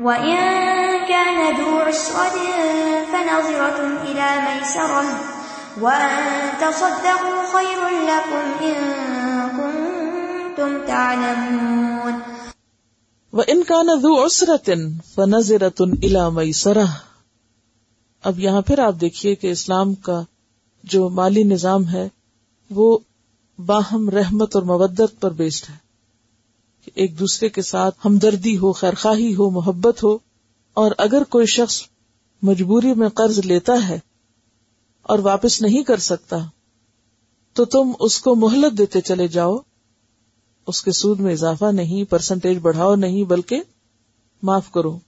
وَإِن كَانَ ذُو عُسْرَةٍ فَنَظِرَةٌ إِلَى مَيْسَرَةٍ وَأَن تَصَدَّقُوا خَيْرٌ لَكُمْ إِن كُنتُمْ تَعْلَمُونَ وَإِن كَانَ ذُو عُسْرَةٍ فَنَظِرَةٌ إِلَى مَيْسَرَةٍ اب یہاں پھر آپ دیکھیے کہ اسلام کا جو مالی نظام ہے وہ باہم رحمت اور مودت پر بیسڈ ہے۔ ایک دوسرے کے ساتھ ہمدردی ہو، خیرخواہی ہو، محبت ہو، اور اگر کوئی شخص مجبوری میں قرض لیتا ہے اور واپس نہیں کر سکتا، تو تم اس کو مہلت دیتے چلے جاؤ۔ اس کے سود میں اضافہ نہیں پرسنٹیج بڑھاؤ نہیں، بلکہ معاف کرو۔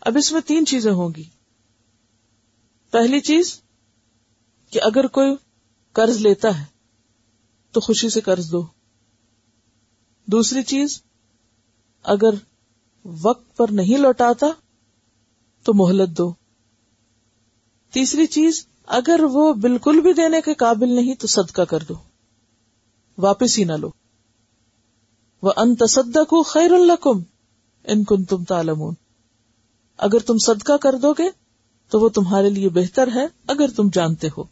اب اس میں تین چیزیں ہوں گی۔ پہلی چیز، کہ اگر کوئی قرض لیتا ہے، تو خوشی سے قرض دو۔ دوسری چیز، اگر وقت پر نہیں لوٹاتا تو مہلت دو۔ تیسری چیز، اگر وہ بالکل بھی دینے کے قابل نہیں تو صدقہ کر دو۔ واپس ہی نہ لو۔ وہ ان تصدق خیر القم ان کن تم تالمون اگر تم صدقہ کر دو گے تو وہ تمہارے لیے بہتر ہے، اگر تم جانتے ہو۔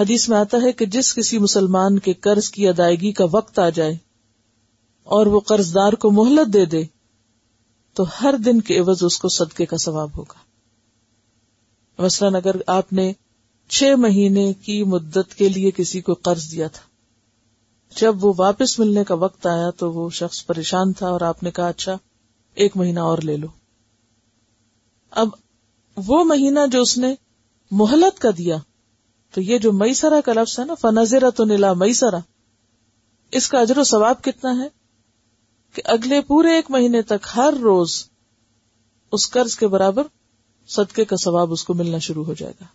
حدیث میں آتا ہے کہ جس کسی مسلمان کے قرض کی ادائیگی کا وقت آ جائے اور وہ قرض دار کو مہلت دے دے، تو ہر دن کے عوض اس کو صدقے کا ثواب ہوگا۔ مثلاً اگر آپ نے چھ مہینے کی مدت کے لیے کسی کو قرض دیا تھا، جب وہ واپس ملنے کا وقت آیا تو وہ شخص پریشان تھا اور آپ نے کہا اچھا ایک مہینہ اور لے لو۔ اب وہ مہینہ جو اس نے مہلت کا دیا، تو یہ جو مئی سرا کا لفظ ہے نا فنزرا تو نیلا مئی سرا اس کا اجر و ثواب کتنا ہے؟ کہ اگلے پورے ایک مہینے تک ہر روز اس قرض کے برابر صدقے کا ثواب اس کو ملنا شروع ہو جائے گا۔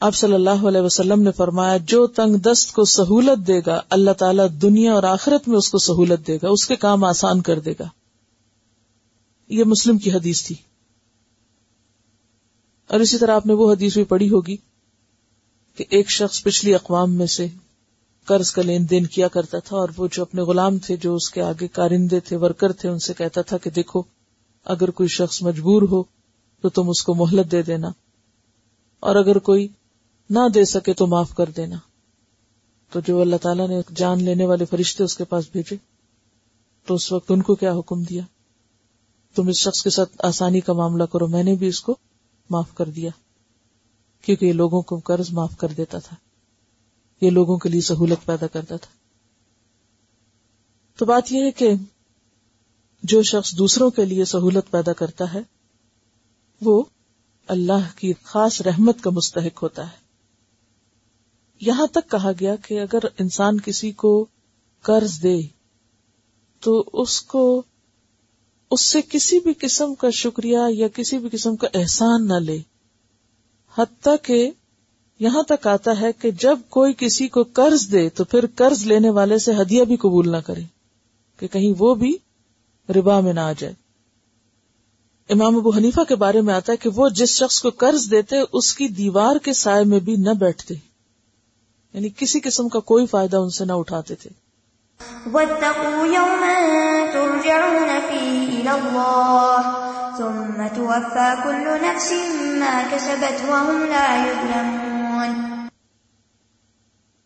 آپ صلی اللہ علیہ وسلم نے فرمایا، جو تنگ دست کو سہولت دے گا، اللہ تعالیٰ دنیا اور آخرت میں اس کو سہولت دے گا، اس کے کام آسان کر دے گا۔ یہ مسلم کی حدیث تھی۔ اور اسی طرح آپ نے وہ حدیث بھی پڑھی ہوگی کہ ایک شخص پچھلی اقوام میں سے قرض کا لین دین کیا کرتا تھا اور وہ جو اپنے غلام تھے، جو اس کے آگے کارندے تھے، ورکر تھے، ان سے کہتا تھا کہ دیکھو، اگر کوئی شخص مجبور ہو تو تم اس کو مہلت دے دینا اور اگر کوئی نہ دے سکے تو معاف کر دینا۔ تو جو اللہ تعالیٰ نے جان لینے والے فرشتے اس کے پاس بھیجے، تو اس وقت ان کو کیا حکم دیا؟ تم اس شخص کے ساتھ آسانی کا معاملہ کرو، میں نے بھی اس کو معاف کر دیا، کیونکہ یہ لوگوں کو قرض معاف کر دیتا تھا۔ یہ لوگوں کے لیے سہولت پیدا کرتا تھا۔ تو بات یہ ہے کہ جو شخص دوسروں کے لیے سہولت پیدا کرتا ہے، وہ اللہ کی خاص رحمت کا مستحق ہوتا ہے۔ یہاں تک کہا گیا کہ اگر انسان کسی کو قرض دے، تو اس کو، اس سے کسی بھی قسم کا شکریہ یا کسی بھی قسم کا احسان نہ لے۔ حتیٰ کہ یہاں تک آتا ہے کہ جب کوئی کسی کو قرض دے تو پھر قرض لینے والے سے ہدیہ بھی قبول نہ کرے کہ کہیں وہ بھی ربا میں نہ آ جائے۔ امام ابو حنیفہ کے بارے میں آتا ہے کہ وہ جس شخص کو قرض دیتے اس کی دیوار کے سائے میں بھی نہ بیٹھتے۔ یعنی کسی قسم کا کوئی فائدہ ان سے نہ اٹھاتے تھے۔ ثم توفى كل نفس ما كسبت وهم لا يظلمون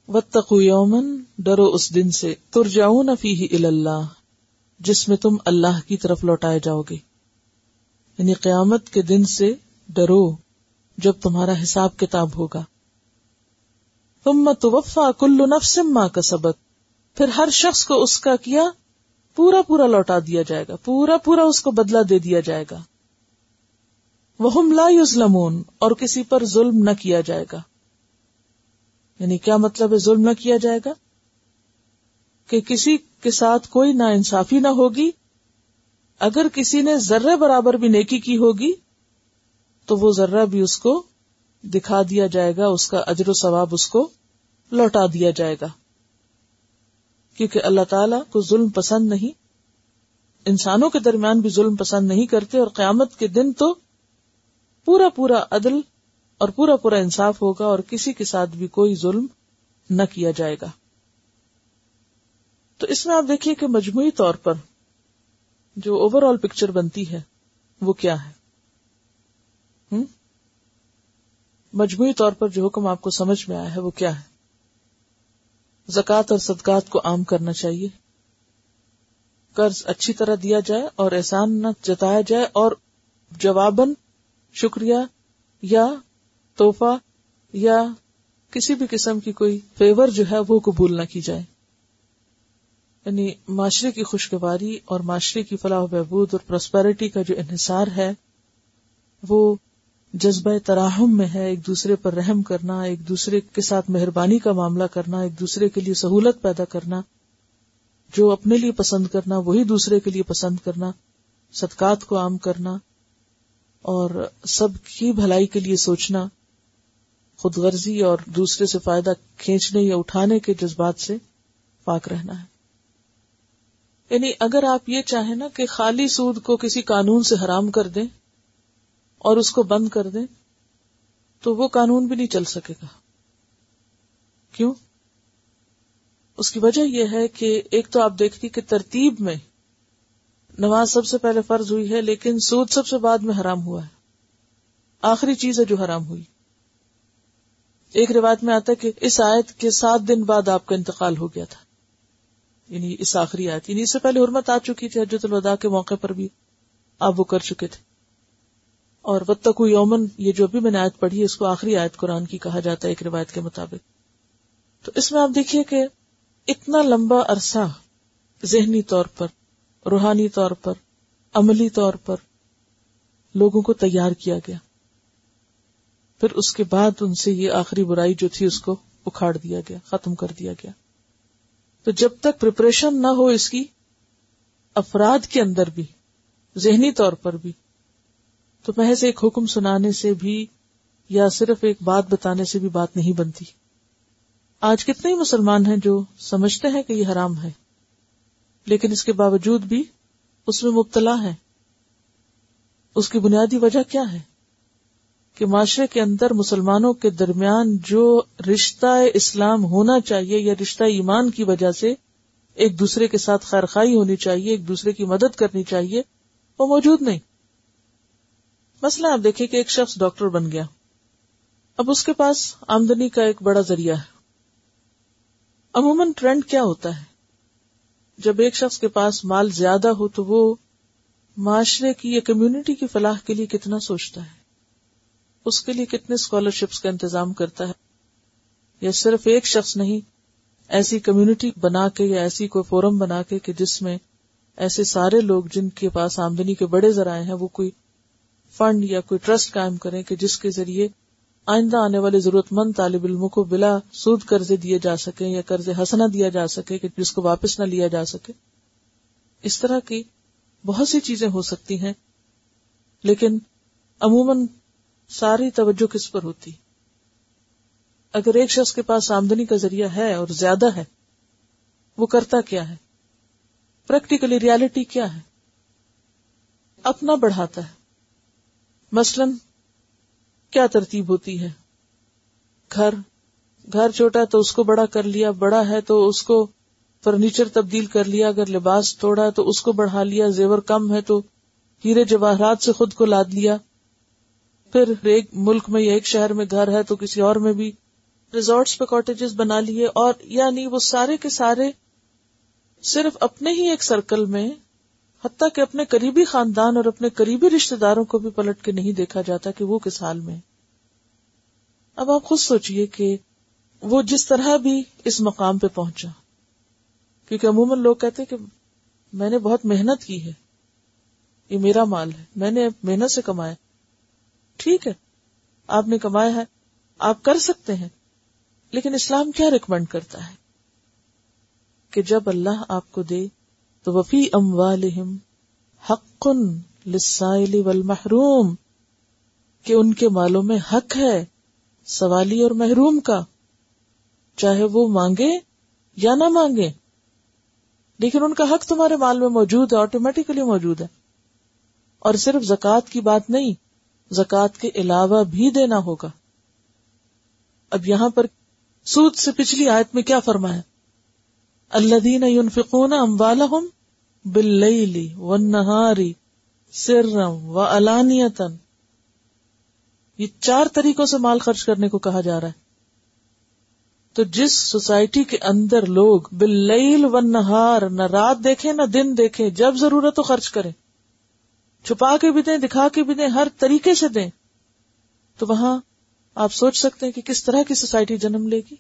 واتقوا يوما ڈرو اس دن سے۔ ترجعون فيه إلى الله جس میں تم اللہ کی طرف لوٹائے جاؤ گے۔ یعنی قیامت کے دن سے ڈرو جب تمہارا حساب کتاب ہوگا۔ ثم توفى كل نفس ما كسبت پھر ہر شخص کو اس کا کیا؟ پورا پورا لوٹا دیا جائے گا۔ پورا پورا اس کو بدلا دے دیا جائے گا۔ وہ لا یظلمون اور کسی پر ظلم نہ کیا جائے گا۔ یعنی کیا مطلب ہے ظلم نہ کیا جائے گا؟ کہ کسی کے ساتھ کوئی نا انصافی نہ ہوگی؟ اگر کسی نے ذرے برابر بھی نیکی کی ہوگی، تو وہ ذرہ بھی اس کو دکھا دیا جائے گا، اس کا اجر و ثواب اس کو لوٹا دیا جائے گا۔ کیونکہ اللہ تعالیٰ کو ظلم پسند نہیں، انسانوں کے درمیان بھی ظلم پسند نہیں کرتے اور قیامت کے دن تو پورا پورا عدل اور پورا پورا انصاف ہوگا اور کسی کے ساتھ بھی کوئی ظلم نہ کیا جائے گا۔ تو اس میں آپ دیکھیے کہ مجموعی طور پر جو اوور آل پکچر بنتی ہے، وہ کیا ہے؟ مجموعی طور پر جو حکم آپ کو سمجھ میں آیا ہے، وہ کیا ہے؟ زکوٰۃ اور صدقات کو عام کرنا چاہیے۔ قرض اچھی طرح دیا جائے اور احسان نہ جتایا جائے اور جواباً شکریہ یا توحفہ یا کسی بھی قسم کی کوئی فیور جو ہے وہ قبول نہ کی جائے۔ یعنی معاشرے کی خوشگواری اور معاشرے کی فلاح و بہبود اور پراسپیرٹی کا جو انحصار ہے، وہ جذبہ تراہم میں ہے۔ ایک دوسرے پر رحم کرنا، ایک دوسرے کے ساتھ مہربانی کا معاملہ کرنا، ایک دوسرے کے لیے سہولت پیدا کرنا، جو اپنے لیے پسند کرنا، وہی دوسرے کے لیے پسند کرنا، صدقات کو عام کرنا اور سب کی بھلائی کے لیے سوچنا۔ خود غرضی اور دوسرے سے فائدہ کھینچنے یا اٹھانے کے جذبات سے پاک رہنا ہے۔ یعنی اگر آپ یہ چاہیں نا کہ خالی سود کو کسی قانون سے حرام کر دیں اور اس کو بند کر دیں، تو وہ قانون بھی نہیں چل سکے گا۔ کیوں؟ اس کی وجہ یہ ہے کہ ایک تو آپ دیکھتی کہ ترتیب میں نماز سب سے پہلے فرض ہوئی ہے، لیکن سود سب سے بعد میں حرام ہوا ہے۔ آخری چیز ہے جو حرام ہوئی۔ ایک روایت میں آتا ہے کہ اس آیت کے سات دن بعد آپ کا انتقال ہو گیا تھا۔ یعنی اس آخری آیت۔ یعنی اس سے پہلے حرمت آ چکی تھی حجت الوداع کے موقع پر بھی۔ آپ وہ کر چکے تھے۔ اور وطق یومن یہ جو بھی میں نے آیت پڑھی اس کو آخری آیت قرآن کی کہا جاتا ہے ایک روایت کے مطابق۔ تو اس میں آپ دیکھیے کہ اتنا لمبا عرصہ ذہنی طور پر، روحانی طور پر، عملی طور پر لوگوں کو تیار کیا گیا۔ پھر اس کے بعد ان سے یہ آخری برائی جو تھی اس کو اکھاڑ دیا گیا، ختم کر دیا گیا۔ تو جب تک پریپریشن نہ ہو اس کی، افراد کے اندر بھی، ذہنی طور پر بھی، تو محض ایک حکم سنانے سے بھی یا صرف ایک بات بتانے سے بھی بات نہیں بنتی۔ آج کتنے ہی مسلمان ہیں جو سمجھتے ہیں کہ یہ حرام ہے، لیکن اس کے باوجود بھی اس میں مبتلا ہے اس کی بنیادی وجہ کیا ہے؟ کہ معاشرے کے اندر مسلمانوں کے درمیان جو رشتہ اسلام ہونا چاہیے یا رشتہ ایمان کی وجہ سے ایک دوسرے کے ساتھ خیرخائی ہونی چاہیے، ایک دوسرے کی مدد کرنی چاہیے، وہ موجود نہیں۔ مسئلہ آپ دیکھیں کہ ایک شخص ڈاکٹر بن گیا۔ اب اس کے پاس آمدنی کا ایک بڑا ذریعہ ہے۔ عموماً ٹرینڈ کیا ہوتا ہے؟ جب ایک شخص کے پاس مال زیادہ ہو تو وہ معاشرے کی یا کمیونٹی کی فلاح کے لیے کتنا سوچتا ہے؟ اس کے لیے کتنے اسکالرشپس کا انتظام کرتا ہے؟ یا صرف ایک شخص نہیں، ایسی کمیونٹی بنا کے یا ایسی کوئی فورم بنا کے کہ جس میں ایسے سارے لوگ جن کے پاس آمدنی کے بڑے ذرائع ہیں، وہ کوئی فنڈ یا کوئی ٹرسٹ قائم کریں کہ جس کے ذریعے آئندہ آنے والے ضرورت مند طالب علموں کو بلا سود قرضے دیے جا سکے یا قرض ہنسنا دیا جا سکے کہ جس کو واپس نہ لیا جا سکے۔ اس طرح کی بہت سی چیزیں ہو سکتی ہیں، لیکن عموماً ساری توجہ کس پر ہوتی؟ اگر ایک شخص کے پاس آمدنی کا ذریعہ ہے اور زیادہ ہے، وہ کرتا کیا ہے؟ پریکٹیکلی ریالٹی کیا ہے؟ اپنا بڑھاتا ہے۔ مثلاً، کیا ترتیب ہوتی ہے؟ گھر۔ گھر چھوٹا تو اس کو بڑا کر لیا، بڑا ہے تو اس کو فرنیچر تبدیل کر لیا، اگر لباس توڑا تو اس کو بڑھا لیا، زیور کم ہے تو ہیرے جواہرات سے خود کو لاد لیا۔ پھر ایک ملک میں یا ایک شہر میں گھر ہے تو کسی اور میں بھی ریزورٹس پہ کاٹیجز بنا لیے اور یعنی وہ سارے کے سارے صرف اپنے ہی ایک سرکل میں حتیٰ کہ اپنے قریبی خاندان اور اپنے قریبی رشتے داروں کو بھی پلٹ کے نہیں دیکھا جاتا کہ وہ کس حال میں اب آپ خود سوچئے کہ وہ جس طرح بھی اس مقام پہ پہنچا، کیونکہ عموماً لوگ کہتے کہ میں نے بہت محنت کی ہے، یہ میرا مال ہے، میں نے محنت سے کمایا۔ ٹھیک ہے، آپ نے کمایا ہے، آپ کر سکتے ہیں۔ لیکن اسلام کیا ریکمینڈ کرتا ہے؟ کہ جب اللہ آپ کو دے، تو وفی ام والم حق لسائل والمحروم۔ کہ ان کے مالوں میں حق ہے، سوالی اور محروم کا۔ چاہے وہ مانگے یا نہ مانگے۔ لیکن ان کا حق تمہارے مال میں موجود ہے آٹومیٹیکلی موجود ہے۔ اور صرف زکوٰۃ کی بات نہیں زکوٰۃ کے علاوہ بھی دینا ہوگا۔ اب یہاں پر سود سے پچھلی آیت میں کیا فرمایا؟ الذین ينفقون اموالهم باللیل والنہار سرا و علانیتا یہ چار طریقوں سے مال خرچ کرنے کو کہا جا رہا ہے۔ تو جس سوسائٹی کے اندر لوگ باللیل والنہار نہ رات دیکھیں نہ دن دیکھیں، جب ضرورت ہو خرچ کریں چھپا کے بھی دیں، دکھا کے بھی دیں، ہر طریقے سے دیں۔ تو وہاں آپ سوچ سکتے ہیں کہ کس طرح کی سوسائٹی جنم لے گی۔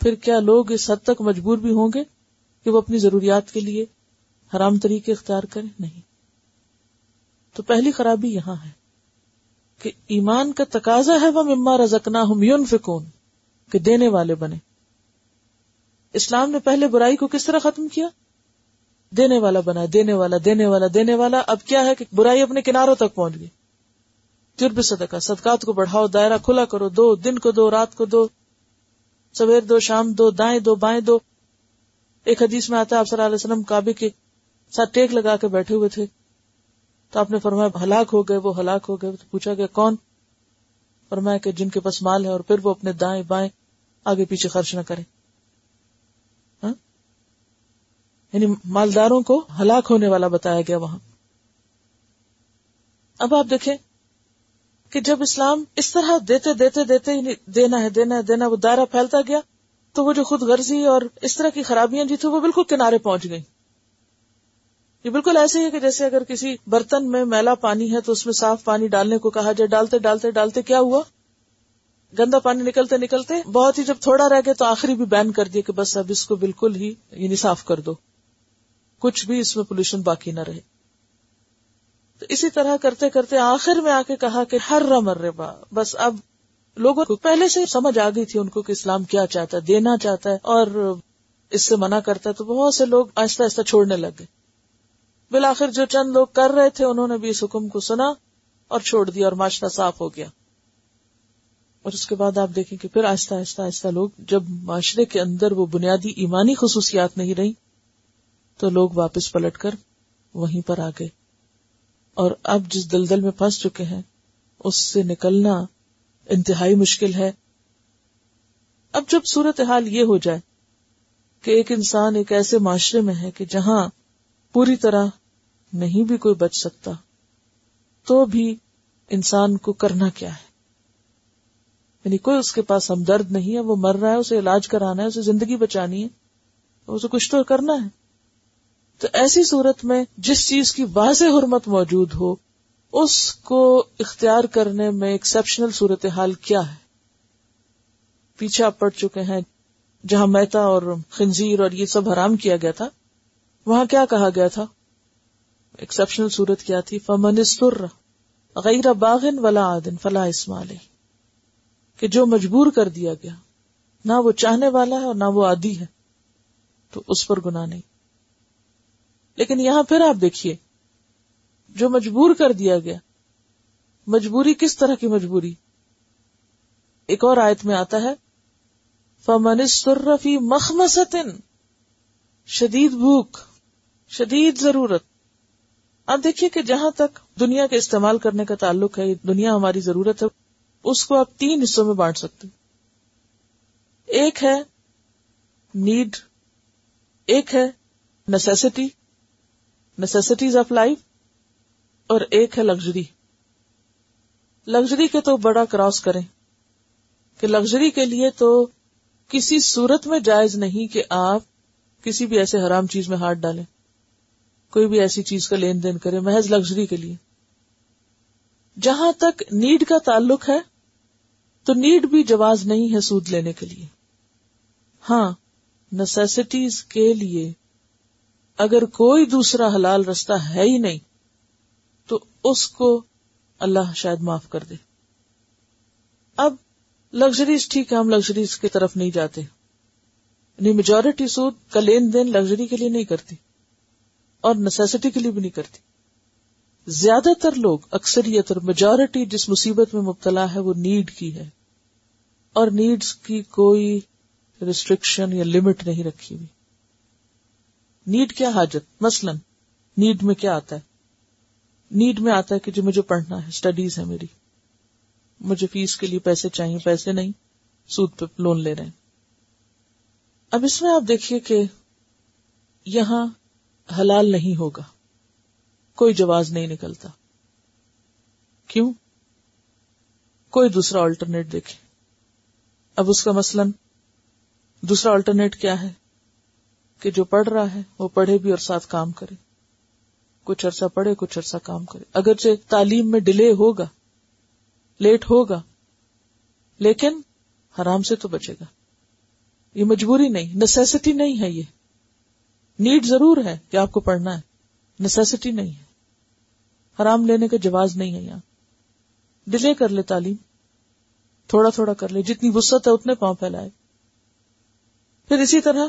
پھر کیا لوگ اس حد تک مجبور بھی ہوں گے کہ وہ اپنی ضروریات کے لیے حرام طریقے اختیار کریں؟ نہیں۔ تو پہلی خرابی یہاں ہے کہ ایمان کا تقاضا ہے وہ مما رزکنا ہم یون فکون کہ دینے والے بنے اسلام نے پہلے برائی کو کس طرح ختم کیا؟ دینے والا بنا، دینے والا دینے والا دینے والا۔ اب کیا ہے کہ برائی اپنے کناروں تک پہنچ گئی۔ جرب صدقہ، صدقات کو بڑھاؤ، دائرہ کھلا کرو۔ دو، دن کو دو، رات کو دو۔ سویر دو، شام دو، دائیں دو، بائیں دو۔ ایک حدیث میں آتا ہے، آپ صلی اللہ علیہ وسلم کعبے کے ساتھ ٹیک لگا کے بیٹھے ہوئے تھے۔ تو آپ نے فرمایا ہلاک ہو گئے، وہ ہلاک ہو گئے۔ تو پوچھا گیا، کون؟ فرمایا کہ جن کے پاس مال ہے اور پھر وہ اپنے دائیں بائیں آگے پیچھے خرچ نہ کرے یعنی مالداروں کو ہلاک ہونے والا بتایا گیا وہاں۔ اب آپ دیکھیں کہ جب اسلام اس طرح دیتے دیتے دیتے یعنی دینا ہے دینا ہے، دینا وہ دائرہ پھیلتا گیا تو وہ جو خود غرضی اور اس طرح کی خرابیاں جو تھی وہ بالکل کنارے پہنچ گئی یہ بالکل ایسے ہی ہے کہ جیسے اگر کسی برتن میں میلا پانی ہے تو اس میں صاف پانی ڈالنے کو کہا جائے، ڈالتے ڈالتے ڈالتے کیا ہوا؟ گندا پانی نکلتے نکلتے، بہت ہی جب تھوڑا رہ گیا تو آخری بھی بین کر دیا کہ بس اب اس کو بالکل ہی یعنی صاف کر دو۔ کچھ بھی اس میں پولوشن باقی نہ رہے۔ تو اسی طرح کرتے کرتے آخر میں آ کے کہا کہ ہر رمر ربا بس اب لوگوں کو پہلے سے سمجھ آ گئی تھی ان کو کہ اسلام کیا چاہتا ہے، دینا چاہتا ہے اور اس سے منع کرتا ہے۔ تو بہت سے لوگ آہستہ آہستہ چھوڑنے لگ گئے۔ بالآخر جو چند لوگ کر رہے تھے، انہوں نے بھی اس حکم کو سنا اور چھوڑ دیا اور معاشرہ صاف ہو گیا۔ اور اس کے بعد آپ دیکھیں کہ پھر آہستہ آہستہ آہستہ لوگ جب معاشرے کے اندر وہ بنیادی ایمانی خصوصیات نہیں رہی تو لوگ واپس پلٹ کر وہیں پر آ گئے۔ اور اب جس دلدل میں پھنس چکے ہیں، اس سے نکلنا انتہائی مشکل ہے۔ اب جب صورت حال یہ ہو جائے کہ ایک انسان ایک ایسے معاشرے میں ہے کہ جہاں پوری طرح نہیں بھی کوئی بچ سکتا، تو بھی انسان کو کرنا کیا ہے؟ یعنی کوئی اس کے پاس ہمدرد نہیں ہے، وہ مر رہا ہے، اسے علاج کرانا ہے، اسے زندگی بچانی ہے، اسے کچھ تو کرنا ہے۔ تو ایسی صورت میں جس چیز کی واضح حرمت موجود ہو، اس کو اختیار کرنے میں ایکسپشنل صورت حال کیا ہے؟ پیچھے آپ پڑ چکے ہیں، جہاں میتا اور خنزیر اور یہ سب حرام کیا گیا تھا، وہاں کیا کہا گیا تھا؟ ایکسپشنل صورت کیا تھی؟ فمن سر غیر باغن ولا عادن فلا اسمال کہ جو مجبور کر دیا گیا، نہ وہ چاہنے والا ہے اور نہ وہ عادی ہے، تو اس پر گناہ نہیں۔ لیکن یہاں پھر آپ دیکھیے، جو مجبور کر دیا گیا، مجبوری کس طرح کی مجبوری؟ ایک اور آیت میں آتا ہے، فمن سرفی مخمسن شدید بھوک، شدید ضرورت۔ اب دیکھیے کہ جہاں تک دنیا کے استعمال کرنے کا تعلق ہے، دنیا ہماری ضرورت ہے، اس کو آپ تین حصوں میں بانٹ سکتے ایک ہے نیڈ ایک ہے نیسٹی نیسٹیز آف لائف اور ایک ہے لگژری لگژری کے تو بڑا کراس کریں. کہ لگژری کے لیے تو کسی صورت میں جائز نہیں کہ آپ کسی بھی ایسے حرام چیز میں ہاتھ ڈالیں. کوئی بھی ایسی چیز کا لین دین کرے محض لگژری کے لیے. جہاں تک نیڈ کا تعلق ہے، تو نیڈ بھی جواز نہیں ہے سود لینے کے لیے. ہاں نیسٹیز کے لیے اگر کوئی دوسرا حلال رستہ ہے ہی نہیں، تو اس کو اللہ شاید معاف کر دے۔ اب لگژریز ٹھیک ہے، ہم لگژریز کی طرف نہیں جاتے۔ یعنی میجورٹی سود کا لین دین لگژری کے لیے نہیں کرتی، اور نیسٹی کے لیے بھی نہیں کرتی۔ زیادہ تر لوگ، اکثریت اور میجورٹی جس مصیبت میں مبتلا ہے، وہ نیڈ کی ہے۔ اور نیڈس کی کوئی ریسٹرکشن یا لمٹ نہیں رکھی ہوئی۔ نیڈ کیا حاجت؟ مثلا، نیڈ میں کیا آتا ہے؟ نیڈ میں آتا ہے کہ جو مجھے پڑھنا ہے اسٹڈیز ہے میری۔ مجھے فیس کے لیے پیسے چاہیے، پیسے نہیں، سود پہ لون لے رہے ہیں۔ اب اس میں آپ دیکھیے کہ یہاں حلال نہیں ہوگا۔ کوئی جواز نہیں نکلتا۔ کیوں؟ کوئی دوسرا آلٹرنیٹ دیکھے۔ اب اس کا مثلاً، دوسرا آلٹرنیٹ کیا ہے؟ کہ جو پڑھ رہا ہے وہ پڑھے بھی اور ساتھ کام کرے۔ کچھ عرصہ پڑھے، کچھ عرصہ کام کرے۔ اگرچہ تعلیم میں ڈیلے ہوگا، لیٹ ہوگا، لیکن حرام سے تو بچے گا۔ یہ مجبوری نہیں نیسیسٹی نہیں ہے یہ۔ نیڈ ضرور ہے کہ آپ کو پڑھنا ہے۔ نیسیسٹی نہیں ہے۔ حرام لینے کا جواز نہیں ہے یہاں۔ ڈیلے کر لے تعلیم۔ تھوڑا تھوڑا کر لے۔ جتنی وسط ہے اتنے پاؤں پھیلائے۔ پھر اسی طرح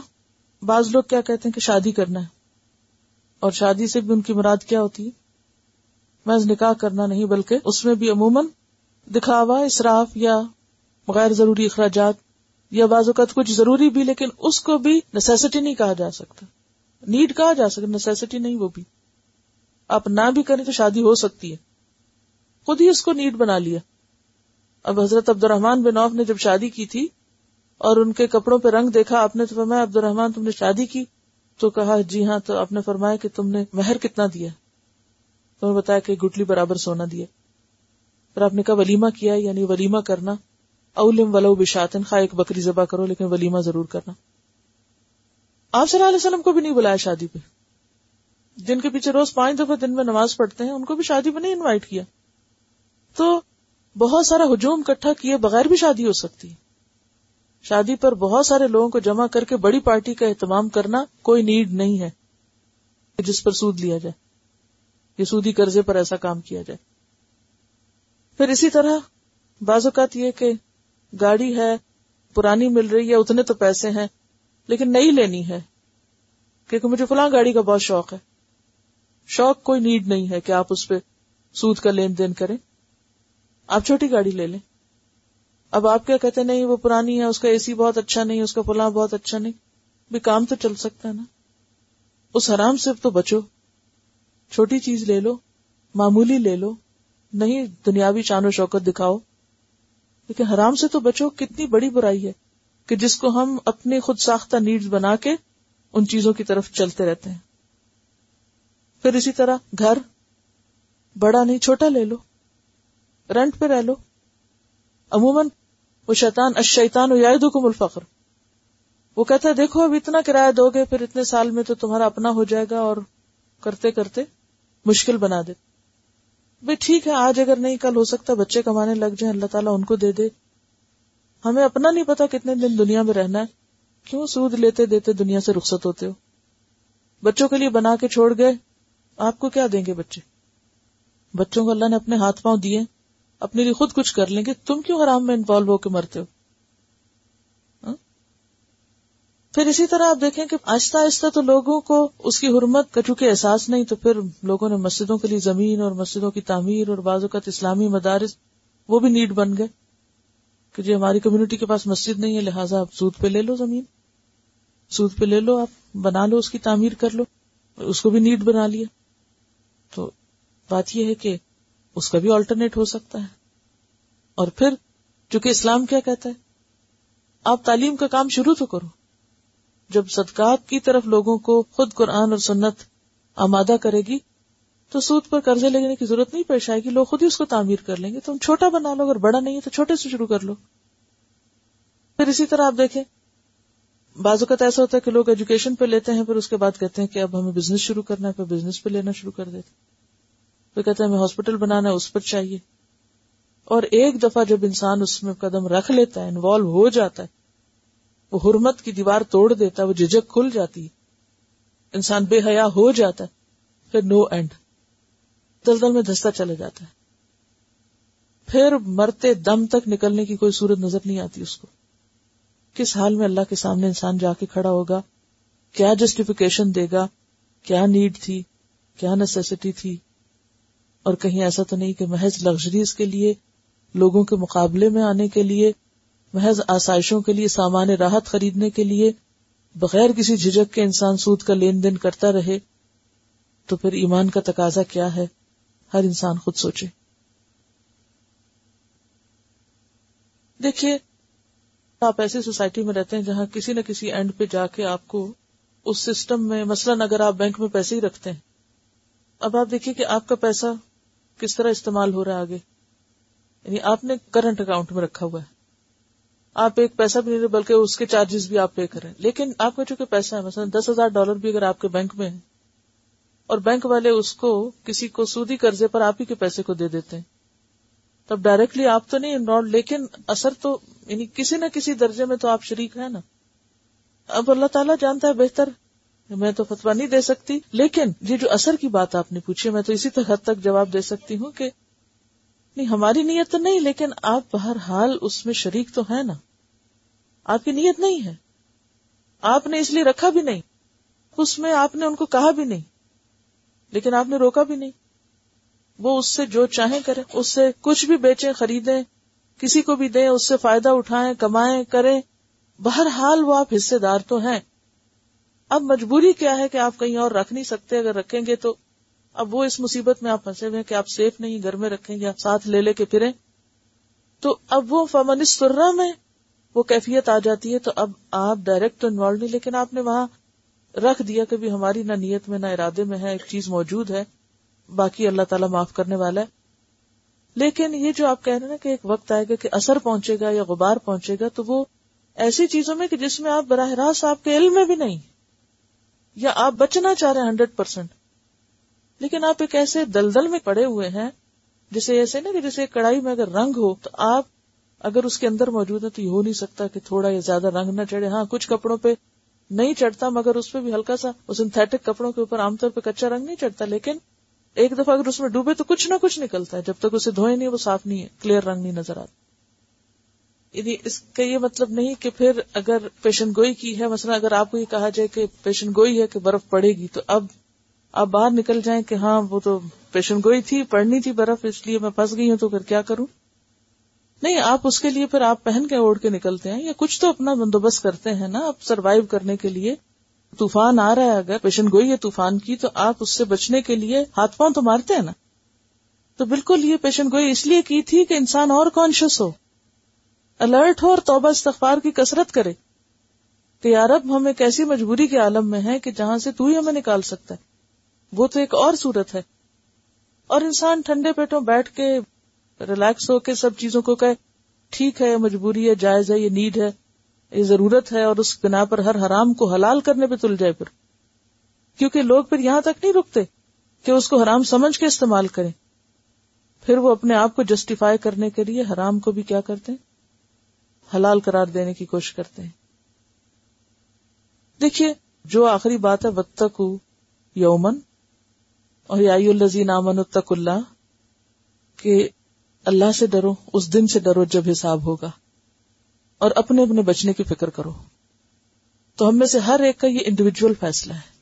بعض لوگ کیا کہتے ہیں کہ شادی کرنا ہے۔ اور شادی سے بھی ان کی مراد کیا ہوتی ہے؟ محض نکاح کرنا نہیں، بلکہ اس میں بھی عموماً دکھاوا، اسراف یا غیر ضروری اخراجات یا بعض اوقات کچھ ضروری بھی، لیکن اس کو بھی نیسیسٹی نہیں کہا جا سکتا۔ نیڈ کہا جا سکتا نیسیسٹی نہیں وہ بھی۔ آپ نہ بھی کریں تو شادی ہو سکتی ہے۔ خود ہی اس کو نیڈ بنا لیا۔ اب حضرت عبد الرحمان بن اوف نے جب شادی کی تھی اور ان کے کپڑوں پہ رنگ دیکھا، آپ نے تو فرمایا عبد الرحمان تم نے شادی کی؟ تو کہا جی ہاں تو آپ نے فرمایا کہ تم نے مہر کتنا دیا تو بتایا کہ گٹلی برابر سونا دیا پھر آپ نے کہا، ولیمہ کیا یعنی ولیمہ کرنا۔ اولم ولو بشاتن، خواہ ایک بکری ذبح کرو، لیکن ولیمہ ضرور کرنا۔ آپ صلی اللہ علیہ وسلم کو بھی نہیں بلایا شادی پہ۔ جن کے پیچھے روز پانچ دفعہ دن میں نماز پڑھتے ہیں، ان کو بھی شادی پہ نہیں انوائٹ کیا۔ تو بہت سارا ہجوم کٹھا کیے بغیر بھی شادی ہو سکتی۔ شادی پر بہت سارے لوگوں کو جمع کر کے بڑی پارٹی کا اہتمام کرنا کوئی نیڈ نہیں ہے جس پر سود لیا جائے، یا سودی قرضے پر ایسا کام کیا جائے۔ پھر اسی طرح بعض اوقات یہ کہ گاڑی ہے، پرانی مل رہی ہے، اتنے تو پیسے ہیں، لیکن نئی لینی ہے، کیونکہ مجھے فلاں گاڑی کا بہت شوق ہے۔ شوق کوئی نیڈ نہیں ہے کہ آپ اس پہ سود کا لین دین کریں۔ آپ چھوٹی گاڑی لے لیں۔ اب آپ کیا کہتے نہیں، وہ پرانی ہے، اس کا اے سی بہت اچھا نہیں، اس کا فلاں بہت اچھا نہیں۔ بھی کام تو چل سکتا ہے نا۔ اس حرام سے تو بچو۔ چھوٹی چیز لے لو، معمولی لے لو، نہیں دنیاوی شان و شوکت دکھاؤ۔ لیکن حرام سے تو بچو، کتنی بڑی برائی ہے کہ جس کو ہم اپنے خود ساختہ نیڈز بنا کے ان چیزوں کی طرف چلتے رہتے ہیں۔ پھر اسی طرح گھر، بڑا نہیں، چھوٹا لے لو۔ رینٹ پہ رہ لو۔ عموماً وہ شیطان اشیتان حکم الفقر۔ وہ کہتا ہے، دیکھو، اب اتنا کرایہ دو گے، پھر اتنے سال میں تو تمہارا اپنا ہو جائے گا اور کرتے کرتے مشکل بنا دے۔ بھائی ٹھیک ہے، آج اگر نہیں، کل ہو سکتا، بچے کمانے لگ جائیں، اللہ تعالیٰ ان کو دے دے۔ ہمیں اپنا نہیں پتا کتنے دن دنیا میں رہنا ہے۔ کیوں سود لیتے دیتے دنیا سے رخصت ہوتے ہو؟ بچوں کے لیے بنا کے چھوڑ گئے، آپ کو کیا دیں گے بچے؟ بچوں کو اللہ نے اپنے ہاتھ پاؤں دیے۔ اپنے لیے خود کچھ کر لیں گے، تم کیوں حرام میں انوالو ہو کے مرتے ہو؟ ہاں؟ پھر اسی طرح آپ دیکھیں کہ آہستہ آہستہ تو لوگوں کو اس کی حرمت کا، چونکہ احساس نہیں، تو پھر لوگوں نے مسجدوں کے لیے زمین اور مسجدوں کی تعمیر اور بعض اوقات اسلامی مدارس، وہ بھی نیڈ بن گئے کہ جی ہماری کمیونٹی کے پاس مسجد نہیں ہے، لہٰذا آپ سود پہ لے لو زمین۔ سود پہ لے لو آپ، بنا لو اس کی تعمیر کر لو، اس کو بھی نیٹ بنا لیا۔ تو بات یہ ہے کہ اس کا بھی آلٹرنیٹ ہو سکتا ہے۔ اور پھر چونکہ اسلام کیا کہتا ہے؟ آپ تعلیم کا کام شروع تو کرو۔ جب صدقات کی طرف لوگوں کو خود قرآن اور سنت آمادہ کرے گی، تو سود پر قرضے لینے کی ضرورت نہیں پیش آئے گی۔ لوگ خود ہی اس کو تعمیر کر لیں گے۔ تم چھوٹا بنا لو، اگر بڑا نہیں ہے تو چھوٹے سے شروع کر لو۔ پھر اسی طرح آپ دیکھیں، بعض اوقات ایسا ہوتا ہے کہ لوگ ایجوکیشن پہ لیتے ہیں، پھر اس کے بعد کہتے ہیں کہ اب ہمیں بزنس شروع کرنا ہے، پھر بزنس پہ لینا شروع کر دیتے پھر کہتے ہیں ہمیں ہاسپٹل بنانا ہے، اس پر چاہیے۔ اور ایک دفعہ جب انسان اس میں قدم رکھ لیتا ہے انوالو ہو جاتا ہے، وہ حرمت کی دیوار توڑ دیتا ہے، وہ جھجک کھل جاتی ہے۔ انسان بے حیا ہو جاتا ہے، پھر نو اینڈ دلدل میں دستا چلے جاتا ہے۔ پھر مرتے دم تک نکلنے کی کوئی صورت نظر نہیں آتی اس کو۔ کس حال میں اللہ کے سامنے انسان جا کے کھڑا ہوگا؟ کیا جسٹیفیکیشن دے گا؟ کیا نیڈ تھی؟ کیا نیسٹی تھی؟ اور کہیں ایسا تو نہیں کہ محض لگژریز کے لیے، لوگوں کے مقابلے میں آنے کے لیے، محض آسائشوں کے لیے، سامان راحت خریدنے کے لیے، بغیر کسی جھجک کے انسان سود کا لین دین کرتا رہے، تو پھر ایمان کا تقاضا کیا ہے؟ ہر انسان خود سوچے۔ دیکھیے، آپ ایسی سوسائٹی میں رہتے ہیں جہاں کسی نہ کسی اینڈ پہ جا کے آپ کو اس سسٹم میں، مثلاً اگر آپ بینک میں پیسے ہی رکھتے ہیں، اب آپ دیکھیے کہ آپ کا پیسہ کس طرح استعمال ہو رہا ہے آگے؟ یعنی آپ نے کرنٹ اکاؤنٹ میں رکھا ہوا ہے۔ آپ ایک پیسہ بھی نہیں رہے بلکہ اس کے چارجز بھی آپ پے کریں۔ لیکن آپ کا چونکہ پیسہ ہے، مثلا دس ہزار ڈالر بھی اگر آپ کے بینک میں ہے اور بینک والے اس کو کسی کو سودی قرضے پر آپ ہی کے پیسے کو دے دیتے ہیں، تب ڈائریکٹلی آپ تو نہیں انرولڈ لیکن اثر تو یعنی کسی نہ کسی درجے میں تو آپ شریک ہے نا۔ اب اللہ تعالیٰ جانتا ہے بہتر میں تو فتوا نہیں دے سکتی۔ لیکن یہ جو اثر کی بات آپ نے پوچھی، میں تو اسی حد تک جواب دے سکتی ہوں کہ نہیں، ہماری نیت تو نہیں، لیکن آپ بہرحال اس میں شریک تو ہے نا۔ آپ کی نیت نہیں ہے۔ آپ نے اس لیے رکھا بھی نہیں۔ اس میں آپ نے ان کو کہا بھی نہیں۔ لیکن آپ نے روکا بھی نہیں۔ وہ اس سے جو چاہیں کرے اس سے کچھ بھی بیچیں، خریدیں، کسی کو بھی دیں، اس سے فائدہ اٹھائیں، کمائیں، کریں۔ بہرحال وہ آپ حصے دار تو ہیں۔ اب مجبوری کیا ہے کہ آپ کہیں اور رکھ نہیں سکتے؟ اگر رکھیں گے تو اب وہ اس مصیبت میں آپ پھنسے ہوئے کہ آپ سیف نہیں، گھر میں رکھیں یا ساتھ لے لے کے پھریں۔ تو اب وہ فمن سرا میں وہ کیفیت آ جاتی ہے، تو اب آپ ڈائریکٹ تو انوالو نہیں، لیکن آپ نے وہاں رکھ دیا کہ ہماری نہ نیت میں، نہ ارادے میں ہے، ایک چیز موجود ہے، باقی اللہ تعالیٰ معاف کرنے والا ہے۔ لیکن یہ جو آپ کہہ رہے ہیں کہ ایک وقت آئے گا کہ اثر پہنچے گا یا غبار پہنچے گا، تو وہ ایسی چیزوں میں کہ جس میں آپ براہ راست آپ کے علم میں بھی نہیں۔ یا آپ بچنا چاہ رہے ہیں ہنڈریڈ پرسینٹ لیکن آپ ایک ایسے دلدل میں پڑے ہوئے ہیں، جسے ایسے نا کہ جیسے کڑائی میں اگر رنگ ہو، تو آپ اگر اس کے اندر موجود ہے تو یہ ہو نہیں سکتا کہ تھوڑا یا زیادہ رنگ نہ چڑھے۔ ہاں کچھ کپڑوں پہ نہیں چڑھتا، مگر اس پہ بھی ہلکا سا سنتھیٹک کپڑوں کے اوپر عام طور پہ کچا رنگ نہیں چڑھتا، لیکن ایک دفعہ اگر اس میں ڈوبے تو کچھ نہ کچھ نکلتا ہے۔ جب تک اسے دھوئے نہیں، وہ صاف نہیں ہے کلیئر رنگ نہیں نظر آتا۔ یعنی اس کا یہ مطلب نہیں کہ پھر اگر پیشن گوئی کی ہے، مثلا اگر آپ کو یہ کہا جائے کہ پیشن گوئی ہے کہ برف پڑے گی، تو اب آپ باہر نکل جائیں کہ ہاں وہ تو پیشن گوئی تھی، پڑنی تھی برف، اس لیے میں پھنس گئی ہوں، تو پھر کیا کروں؟ نہیں، آپ اس کے لیے پھر آپ پہن کے اوڑھ کے نکلتے ہیں، یا کچھ تو اپنا بندوبست کرتے ہیں نا اب سروائو کرنے کے لیے۔ طوفان آ رہا ہے، اگر پیشن گوئی ہے طوفان کی، تو آپ اس سے بچنے کے لیے ہاتھ پاؤں تو مارتے ہیں نا۔ تو بالکل یہ پیشن گوئی اس لیے کی تھی کہ انسان اور کانشیس ہو۔ الرٹ ہو اور توبہ استغفار کی کسرت کرے کہ یار اب ہم ایک ایسی مجبوری کے عالم میں ہے کہ جہاں سے تو ہی ہمیں نکال سکتا ہے۔ وہ تو ایک اور صورت ہے۔ اور انسان ٹھنڈے پیٹوں بیٹھ کے ریلیکس ہو کے سب چیزوں کو کہ ٹھیک ہے، یہ مجبوری ہے، جائز ہے، یہ نیڈ ہے، یہ ضرورت ہے اور اس بنا پر ہر حرام کو حلال کرنے پہ تل جائے پھر۔ کیونکہ لوگ پھر یہاں تک نہیں رکتے کہ اس کو حرام سمجھ کے استعمال کریں۔ پھر وہ اپنے آپ کو جسٹیفائی کرنے کے لیے حرام کو بھی کیا کرتے ہیں؟ حلال قرار دینے کی کوشش کرتے ہیں۔ دیکھیے، جو آخری بات ہے بتک یومن اور یائی الزین امن التق اللہ، کہ اللہ سے ڈرو، اس دن سے ڈرو جب حساب ہوگا۔ اور اپنے اپنے بچنے کی فکر کرو۔ تو ہم میں سے ہر ایک کا یہ انڈیویجل فیصلہ ہے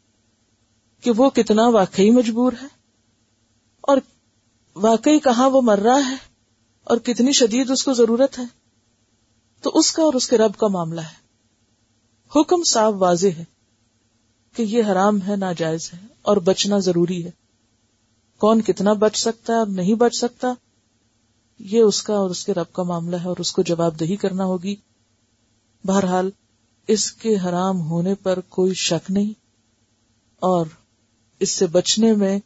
کہ وہ کتنا واقعی مجبور ہے، اور واقعی کہاں وہ مر رہا ہے، اور کتنی شدید اس کو ضرورت ہے۔ تو اس کا اور اس کے رب کا معاملہ ہے۔ حکم صاف واضح ہے کہ یہ حرام ہے، ناجائز ہے اور بچنا ضروری ہے۔ کون کتنا بچ سکتا ہے اور نہیں بچ سکتا، یہ اس کا اور اس کے رب کا معاملہ ہے اور اس کو جواب دہی کرنا ہوگی۔ بہرحال، اس کے حرام ہونے پر کوئی شک نہیں اور اس سے بچنے میں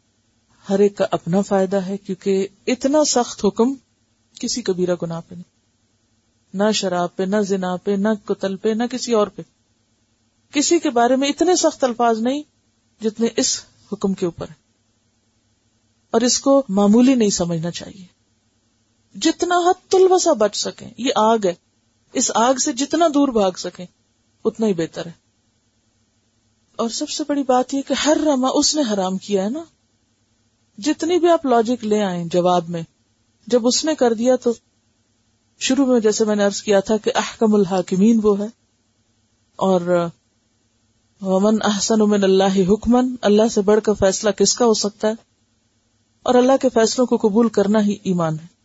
ہر ایک کا اپنا فائدہ ہے، کیونکہ اتنا سخت حکم کسی کبیرہ گناہ پہ نہیں۔ نہ شراب پہ، نہ زنا پہ، نہ قتل پہ، نہ کسی اور پہ۔ کسی کے بارے میں اتنے سخت الفاظ نہیں جتنے اس حکم کے اوپر اور اس کو معمولی نہیں سمجھنا چاہیے۔ جتنا حد تلوسا بچ سکیں، یہ آگ ہے۔ اس آگ سے جتنا دور بھاگ سکیں، اتنا ہی بہتر ہے۔ اور سب سے بڑی بات یہ کہ ہر رما اس نے حرام کیا ہے نا۔ جتنی بھی آپ لاجک لے آئیں جواب میں، جب اس نے کر دیا تو شروع میں جیسے میں نے ارض کیا تھا کہ احکم الحاکمین وہ ہے اور ومن احسن من اللہ حکمن، اللہ سے بڑھ کر فیصلہ کس کا ہو سکتا ہے؟ اور اللہ کے فیصلوں کو قبول کرنا ہی ایمان ہے۔